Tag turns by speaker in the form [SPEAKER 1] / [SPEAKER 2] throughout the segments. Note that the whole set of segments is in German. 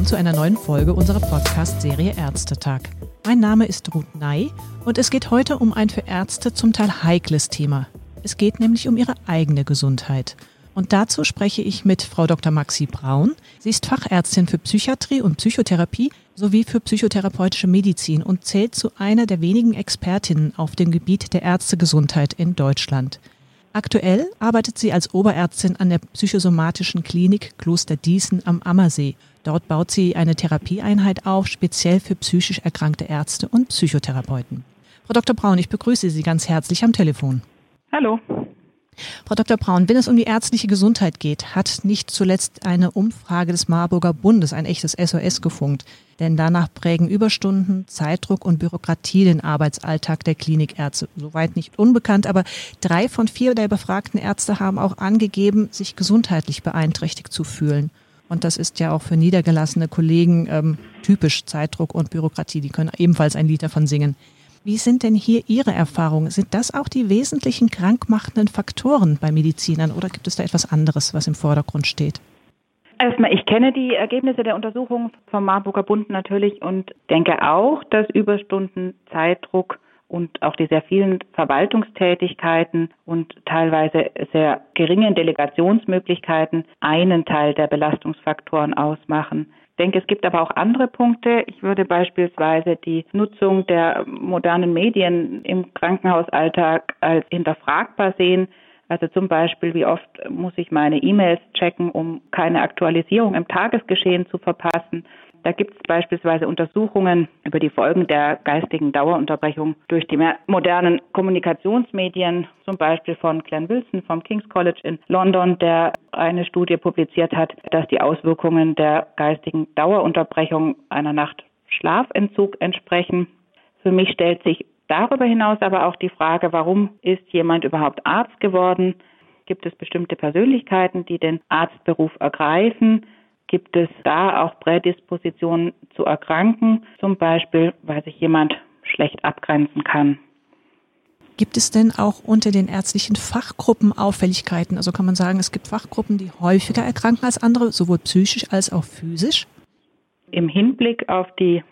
[SPEAKER 1] willkommen zu einer neuen Folge unserer Podcast-Serie Ärztetag. Mein Name ist Ruth Ney und es geht heute um ein für Ärzte zum Teil heikles Thema. Es geht nämlich um ihre eigene Gesundheit. Und dazu spreche ich mit Frau Dr. Maxi Braun. Sie ist Fachärztin für Psychiatrie und Psychotherapie sowie für psychotherapeutische Medizin und zählt zu einer der wenigen Expertinnen auf dem Gebiet der Ärztegesundheit in Deutschland. Aktuell arbeitet sie als Oberärztin an der psychosomatischen Klinik Kloster Diesen am Ammersee. Dort baut sie eine Therapieeinheit auf, speziell für psychisch erkrankte Ärzte und Psychotherapeuten. Frau Dr. Braun, ich begrüße Sie ganz herzlich am Telefon.
[SPEAKER 2] Hallo.
[SPEAKER 1] Frau Dr. Braun, wenn es um die ärztliche Gesundheit geht, hat nicht zuletzt eine Umfrage des Marburger Bundes ein echtes SOS gefunkt. Denn danach prägen Überstunden, Zeitdruck und Bürokratie den Arbeitsalltag der Klinikärzte. Soweit nicht unbekannt, aber drei von vier der befragten Ärzte haben auch angegeben, sich gesundheitlich beeinträchtigt zu fühlen. Und das ist ja auch für niedergelassene Kollegen ähm, typisch Zeitdruck und Bürokratie. Die können ebenfalls ein Lied davon singen. Wie sind denn hier Ihre Erfahrungen? Sind das auch die wesentlichen krankmachenden Faktoren bei Medizinern oder gibt es da etwas anderes, was im Vordergrund steht?
[SPEAKER 2] Erstmal, ich kenne die Ergebnisse der Untersuchung vom Marburger Bund natürlich und denke auch, dass Überstunden, Zeitdruck und auch die sehr vielen Verwaltungstätigkeiten und teilweise sehr geringen Delegationsmöglichkeiten einen Teil der Belastungsfaktoren ausmachen denke, es gibt aber auch andere Punkte. Ich würde beispielsweise die Nutzung der modernen Medien im Krankenhausalltag als hinterfragbar sehen. Also zum Beispiel, wie oft muss ich meine E-Mails checken, um keine Aktualisierung im Tagesgeschehen zu verpassen da gibt es beispielsweise Untersuchungen über die Folgen der geistigen Dauerunterbrechung durch die modernen Kommunikationsmedien, zum Beispiel von Glenn Wilson vom King's College in London, der eine Studie publiziert hat, dass die Auswirkungen der geistigen Dauerunterbrechung einer Nacht Schlafentzug entsprechen. Für mich stellt sich darüber hinaus aber auch die Frage, warum ist jemand überhaupt Arzt geworden? Gibt es bestimmte Persönlichkeiten, die den Arztberuf ergreifen? Gibt es da auch Prädispositionen zu erkranken, zum Beispiel, weil sich jemand schlecht abgrenzen kann.
[SPEAKER 1] Gibt es denn auch unter den ärztlichen Fachgruppen Auffälligkeiten? Also kann man sagen, es gibt Fachgruppen, die häufiger erkranken als andere, sowohl psychisch als auch physisch?
[SPEAKER 2] Im Hinblick auf die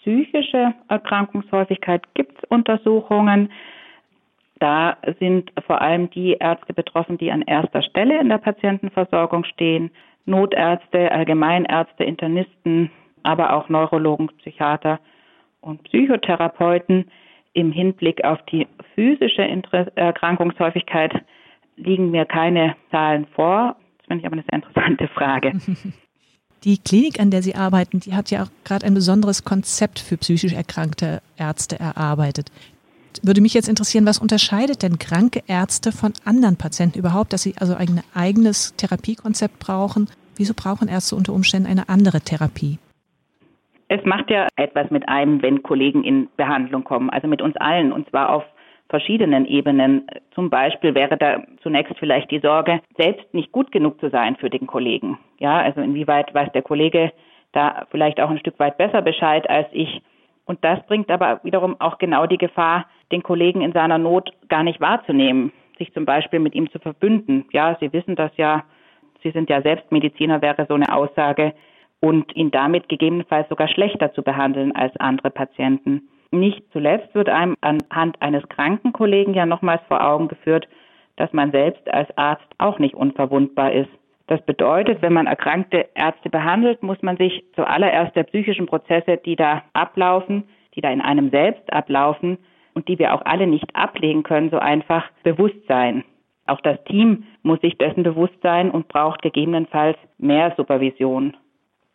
[SPEAKER 2] psychische Erkrankungshäufigkeit gibt es Untersuchungen. Da sind vor allem die Ärzte betroffen, die an erster Stelle in der Patientenversorgung stehen. Notärzte, Allgemeinärzte, Internisten, aber auch Neurologen, Psychiater und Psychotherapeuten. Im Hinblick auf die physische Erkrankungshäufigkeit liegen mir keine Zahlen vor. Das finde ich aber eine sehr interessante Frage.
[SPEAKER 1] Die Klinik, an der Sie arbeiten, die hat ja auch gerade ein besonderes Konzept für psychisch erkrankte Ärzte erarbeitet. Würde mich jetzt interessieren, was unterscheidet denn kranke Ärzte von anderen Patienten überhaupt, dass sie also ein eigenes Therapiekonzept brauchen? Wieso brauchen Ärzte unter Umständen eine andere Therapie?
[SPEAKER 2] Es macht ja etwas mit einem, wenn Kollegen in Behandlung kommen, also mit uns allen, und zwar auf verschiedenen Ebenen. Zum Beispiel wäre da zunächst vielleicht die Sorge, selbst nicht gut genug zu sein für den Kollegen. Ja, also inwieweit weiß der Kollege da vielleicht auch ein Stück weit besser Bescheid als ich. Und das bringt aber wiederum auch genau die Gefahr, den Kollegen in seiner Not gar nicht wahrzunehmen, sich zum Beispiel mit ihm zu verbünden. Ja, Sie wissen das ja, Sie sind ja selbst Mediziner, wäre so eine Aussage, und ihn damit gegebenenfalls sogar schlechter zu behandeln als andere Patienten. Nicht zuletzt wird einem anhand eines kranken Kollegen ja nochmals vor Augen geführt, dass man selbst als Arzt auch nicht unverwundbar ist. Das bedeutet, wenn man erkrankte Ärzte behandelt, muss man sich zuallererst der psychischen Prozesse, die da ablaufen, die da in einem selbst ablaufen und die wir auch alle nicht ablegen können, so einfach bewusst sein. Auch das Team muss sich dessen bewusst sein und braucht gegebenenfalls mehr Supervision.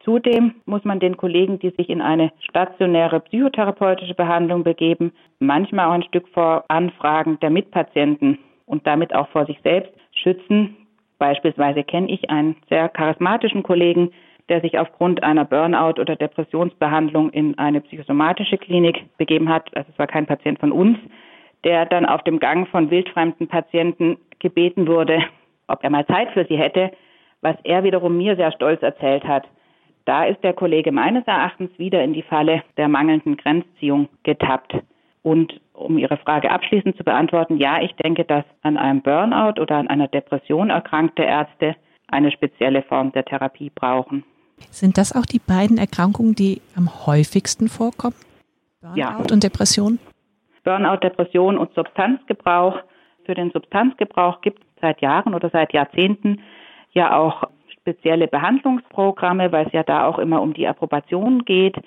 [SPEAKER 2] Zudem muss man den Kollegen, die sich in eine stationäre psychotherapeutische Behandlung begeben, manchmal auch ein Stück vor Anfragen der Mitpatienten und damit auch vor sich selbst schützen. Beispielsweise kenne ich einen sehr charismatischen Kollegen, der sich aufgrund einer Burnout- oder Depressionsbehandlung in eine psychosomatische Klinik begeben hat. Also es war kein Patient von uns, der dann auf dem Gang von wildfremden Patienten gebeten wurde, ob er mal Zeit für sie hätte, was er wiederum mir sehr stolz erzählt hat. Da ist der Kollege meines Erachtens wieder in die Falle der mangelnden Grenzziehung getappt. Und um Ihre Frage abschließend zu beantworten, ja, ich denke, dass an einem Burnout oder an einer Depression erkrankte Ärzte eine spezielle Form der Therapie brauchen.
[SPEAKER 1] Sind das auch die beiden Erkrankungen, die am häufigsten vorkommen?
[SPEAKER 2] Burnout ja. und Depression? Burnout, Depression und Substanzgebrauch. Für den Substanzgebrauch gibt es seit Jahren oder seit Jahrzehnten ja auch spezielle Behandlungsprogramme, weil es ja da auch immer um die Approbation geht.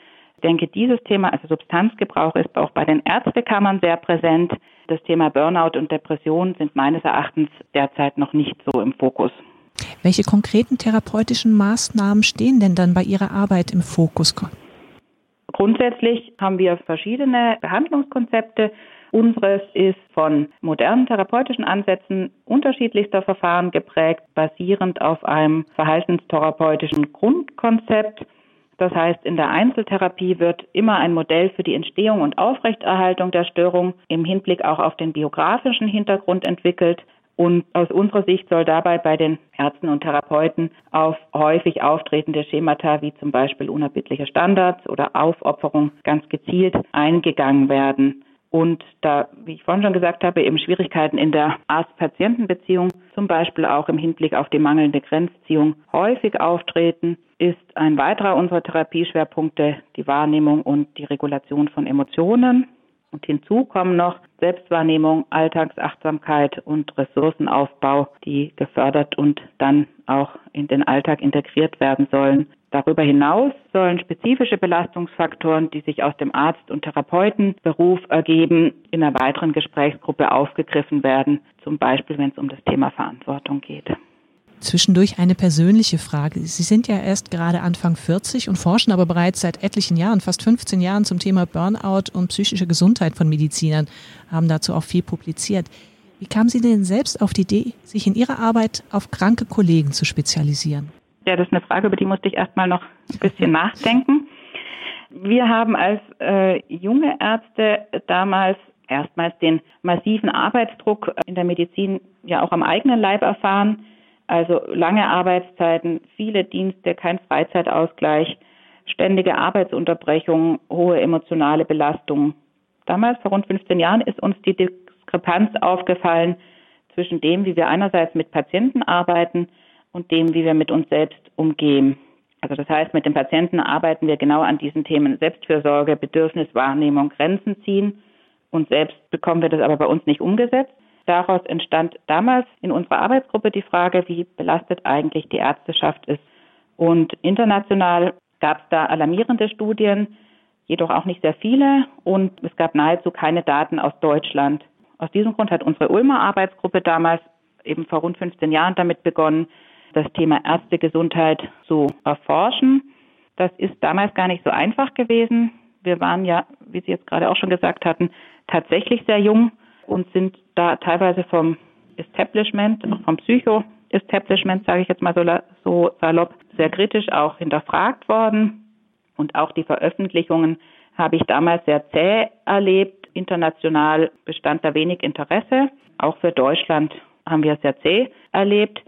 [SPEAKER 2] Ich denke, dieses Thema, also Substanzgebrauch, ist auch bei den Ärztekammern sehr präsent. Das Thema Burnout und Depression sind meines Erachtens derzeit noch nicht so im Fokus.
[SPEAKER 1] Welche konkreten therapeutischen Maßnahmen stehen denn dann bei Ihrer Arbeit im Fokus?
[SPEAKER 2] Grundsätzlich haben wir verschiedene Behandlungskonzepte. Unseres ist von modernen therapeutischen Ansätzen unterschiedlichster Verfahren geprägt, basierend auf einem verhaltenstherapeutischen Grundkonzept. Das heißt, in der Einzeltherapie wird immer ein Modell für die Entstehung und Aufrechterhaltung der Störung im Hinblick auch auf den biografischen Hintergrund entwickelt. Und aus unserer Sicht soll dabei bei den Ärzten und Therapeuten auf häufig auftretende Schemata wie zum Beispiel unerbittliche Standards oder Aufopferung ganz gezielt eingegangen werden. Und da, wie ich vorhin schon gesagt habe, eben Schwierigkeiten in der Arzt-Patienten-Beziehung, zum Beispiel auch im Hinblick auf die mangelnde Grenzziehung, häufig auftreten, ist ein weiterer unserer Therapieschwerpunkte die Wahrnehmung und die Regulation von Emotionen. Und hinzu kommen noch Selbstwahrnehmung, Alltagsachtsamkeit und Ressourcenaufbau, die gefördert und dann auch in den Alltag integriert werden sollen. Darüber hinaus sollen spezifische Belastungsfaktoren, die sich aus dem Arzt- und Therapeutenberuf ergeben, in einer weiteren Gesprächsgruppe aufgegriffen werden, zum Beispiel wenn es um das Thema Verantwortung geht.
[SPEAKER 1] Zwischendurch eine persönliche Frage. Sie sind ja erst gerade Anfang 40 und forschen aber bereits seit etlichen Jahren, fast 15 Jahren zum Thema Burnout und psychische Gesundheit von Medizinern, haben dazu auch viel publiziert. Wie kamen Sie denn selbst auf die Idee, sich in Ihrer Arbeit auf kranke Kollegen zu spezialisieren?
[SPEAKER 2] Ja, das ist eine Frage, über die musste ich erstmal noch ein bisschen nachdenken. Wir haben als äh, junge Ärzte damals erstmals den massiven Arbeitsdruck in der Medizin ja auch am eigenen Leib erfahren also lange Arbeitszeiten, viele Dienste, kein Freizeitausgleich, ständige Arbeitsunterbrechungen, hohe emotionale Belastung. Damals, vor rund 15 Jahren, ist uns die Diskrepanz aufgefallen zwischen dem, wie wir einerseits mit Patienten arbeiten und dem, wie wir mit uns selbst umgehen. Also das heißt, mit den Patienten arbeiten wir genau an diesen Themen Selbstfürsorge, Bedürfniswahrnehmung, Grenzen ziehen. Und selbst bekommen wir das aber bei uns nicht umgesetzt. Daraus entstand damals in unserer Arbeitsgruppe die Frage, wie belastet eigentlich die Ärzteschaft ist. Und international gab es da alarmierende Studien, jedoch auch nicht sehr viele und es gab nahezu keine Daten aus Deutschland. Aus diesem Grund hat unsere Ulmer Arbeitsgruppe damals eben vor rund 15 Jahren damit begonnen, das Thema Ärztegesundheit zu erforschen. Das ist damals gar nicht so einfach gewesen. Wir waren ja, wie Sie jetzt gerade auch schon gesagt hatten, tatsächlich sehr jung und sind da teilweise vom Establishment, auch vom Psycho-Establishment, sage ich jetzt mal so, so salopp, sehr kritisch auch hinterfragt worden. Und auch die Veröffentlichungen habe ich damals sehr zäh erlebt. International bestand da wenig Interesse. Auch für Deutschland haben wir es sehr zäh erlebt.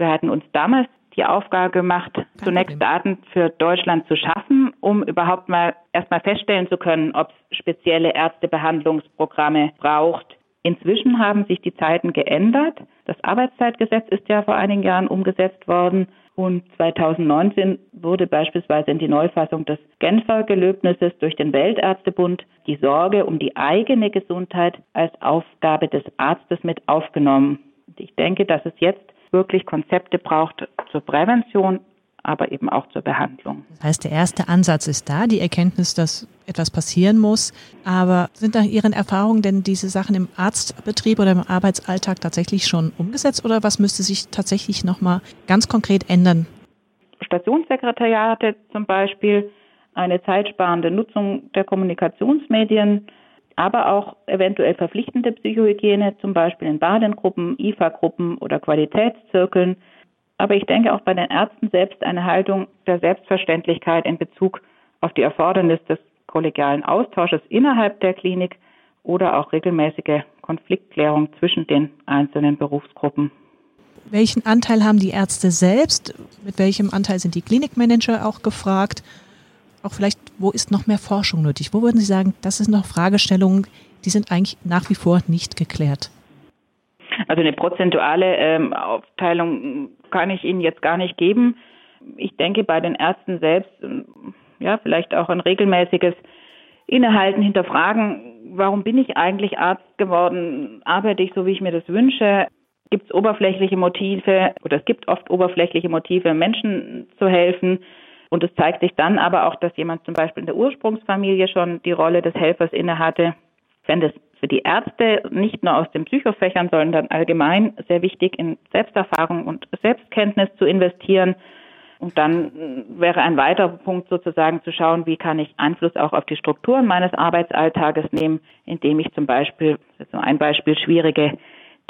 [SPEAKER 2] Wir hatten uns damals die Aufgabe gemacht, zunächst. Daten für Deutschland zu schaffen, um überhaupt mal erstmal feststellen zu können, ob es spezielle Ärztebehandlungsprogramme braucht, Inzwischen haben sich die Zeiten geändert. Das Arbeitszeitgesetz ist ja vor einigen Jahren umgesetzt worden und 2019 wurde beispielsweise in die Neufassung des Genfer Gelöbnisses durch den Weltärztebund die Sorge um die eigene Gesundheit als Aufgabe des Arztes mit aufgenommen. Ich denke, dass es jetzt wirklich Konzepte braucht zur Prävention, aber eben auch zur Behandlung.
[SPEAKER 1] Das heißt, der erste Ansatz ist da, die Erkenntnis, dass etwas passieren muss. Aber sind nach Ihren Erfahrungen denn diese Sachen im Arztbetrieb oder im Arbeitsalltag tatsächlich schon umgesetzt oder was müsste sich tatsächlich nochmal ganz konkret ändern?
[SPEAKER 2] Stationssekretariate zum Beispiel, eine zeitsparende Nutzung der Kommunikationsmedien, aber auch eventuell verpflichtende Psychohygiene, zum Beispiel in Badengruppen, IFA-Gruppen oder Qualitätszirkeln aber ich denke auch bei den Ärzten selbst eine Haltung der Selbstverständlichkeit in Bezug auf die Erfordernis des kollegialen Austausches innerhalb der Klinik oder auch regelmäßige Konfliktklärung zwischen den einzelnen Berufsgruppen.
[SPEAKER 1] Welchen Anteil haben die Ärzte selbst? Mit welchem Anteil sind die Klinikmanager auch gefragt? Auch vielleicht, wo ist noch mehr Forschung nötig? Wo würden Sie sagen, das sind noch Fragestellungen, die sind eigentlich nach wie vor nicht geklärt?
[SPEAKER 2] Also eine prozentuale ähm, Aufteilung kann ich Ihnen jetzt gar nicht geben. Ich denke bei den Ärzten selbst, ja, vielleicht auch ein regelmäßiges Innehalten, hinterfragen, warum bin ich eigentlich Arzt geworden? Arbeite ich so, wie ich mir das wünsche? Gibt es oberflächliche Motive oder es gibt oft oberflächliche Motive, Menschen zu helfen? Und es zeigt sich dann aber auch, dass jemand zum Beispiel in der Ursprungsfamilie schon die Rolle des Helfers innehatte. Wenn das für die Ärzte nicht nur aus den Psychofächern, sondern allgemein sehr wichtig in Selbsterfahrung und Selbstkenntnis zu investieren. Und dann wäre ein weiterer Punkt sozusagen zu schauen, wie kann ich Einfluss auch auf die Strukturen meines Arbeitsalltages nehmen, indem ich zum Beispiel, nur ein Beispiel, schwierige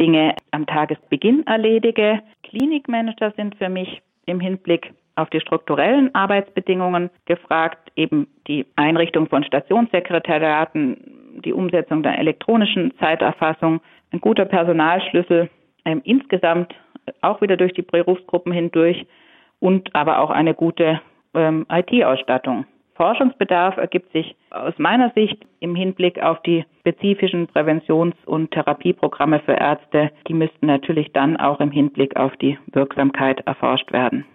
[SPEAKER 2] Dinge am Tagesbeginn erledige. Klinikmanager sind für mich im Hinblick auf die strukturellen Arbeitsbedingungen gefragt, eben die Einrichtung von Stationssekretariaten, die Umsetzung der elektronischen Zeiterfassung, ein guter Personalschlüssel, ähm, insgesamt auch wieder durch die Berufsgruppen hindurch und aber auch eine gute ähm, IT-Ausstattung. Forschungsbedarf ergibt sich aus meiner Sicht im Hinblick auf die spezifischen Präventions- und Therapieprogramme für Ärzte. Die müssten natürlich dann auch im Hinblick auf die Wirksamkeit erforscht werden.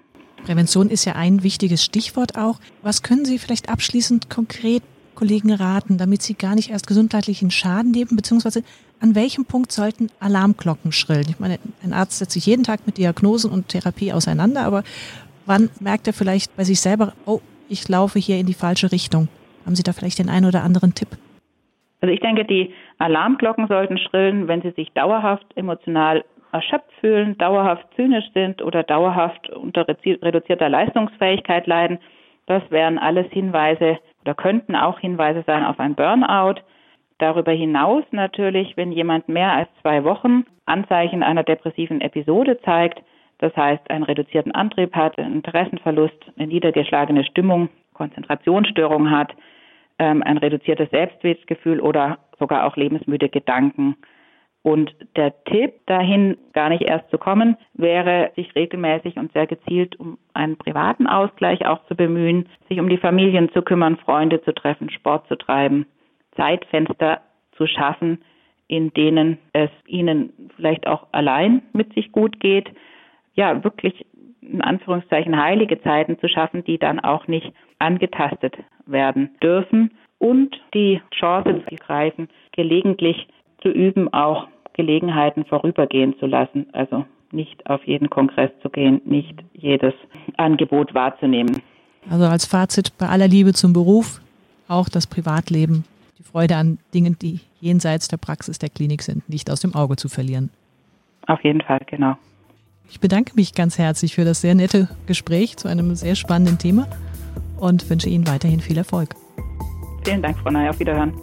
[SPEAKER 1] Prävention ist ja ein wichtiges Stichwort auch. Was können Sie vielleicht abschließend konkret Kollegen raten, damit sie gar nicht erst gesundheitlichen Schaden nehmen, beziehungsweise an welchem Punkt sollten Alarmglocken schrillen? Ich meine, ein Arzt setzt sich jeden Tag mit Diagnosen und Therapie auseinander, aber wann merkt er vielleicht bei sich selber, oh, ich laufe hier in die falsche Richtung? Haben Sie da vielleicht den einen oder anderen Tipp?
[SPEAKER 2] Also ich denke, die Alarmglocken sollten schrillen, wenn Sie sich dauerhaft emotional erschöpft fühlen, dauerhaft zynisch sind oder dauerhaft unter reduzierter Leistungsfähigkeit leiden. Das wären alles Hinweise oder könnten auch Hinweise sein auf ein Burnout. Darüber hinaus natürlich, wenn jemand mehr als zwei Wochen Anzeichen einer depressiven Episode zeigt, das heißt einen reduzierten Antrieb hat, einen Interessenverlust, eine niedergeschlagene Stimmung, Konzentrationsstörung hat, ähm, ein reduziertes Selbstwertgefühl oder sogar auch lebensmüde Gedanken und der Tipp dahin, gar nicht erst zu kommen, wäre, sich regelmäßig und sehr gezielt um einen privaten Ausgleich auch zu bemühen, sich um die Familien zu kümmern, Freunde zu treffen, Sport zu treiben, Zeitfenster zu schaffen, in denen es ihnen vielleicht auch allein mit sich gut geht. Ja, wirklich in Anführungszeichen heilige Zeiten zu schaffen, die dann auch nicht angetastet werden dürfen und die Chance zu greifen, gelegentlich zu üben, auch Gelegenheiten vorübergehen zu lassen. Also nicht auf jeden Kongress zu gehen, nicht jedes Angebot wahrzunehmen.
[SPEAKER 1] Also als Fazit bei aller Liebe zum Beruf auch das Privatleben, die Freude an Dingen, die jenseits der Praxis der Klinik sind, nicht aus dem Auge zu verlieren.
[SPEAKER 2] Auf jeden Fall, genau.
[SPEAKER 1] Ich bedanke mich ganz herzlich für das sehr nette Gespräch zu einem sehr spannenden Thema und wünsche Ihnen weiterhin viel Erfolg.
[SPEAKER 2] Vielen Dank, Frau Ney. Auf Wiederhören.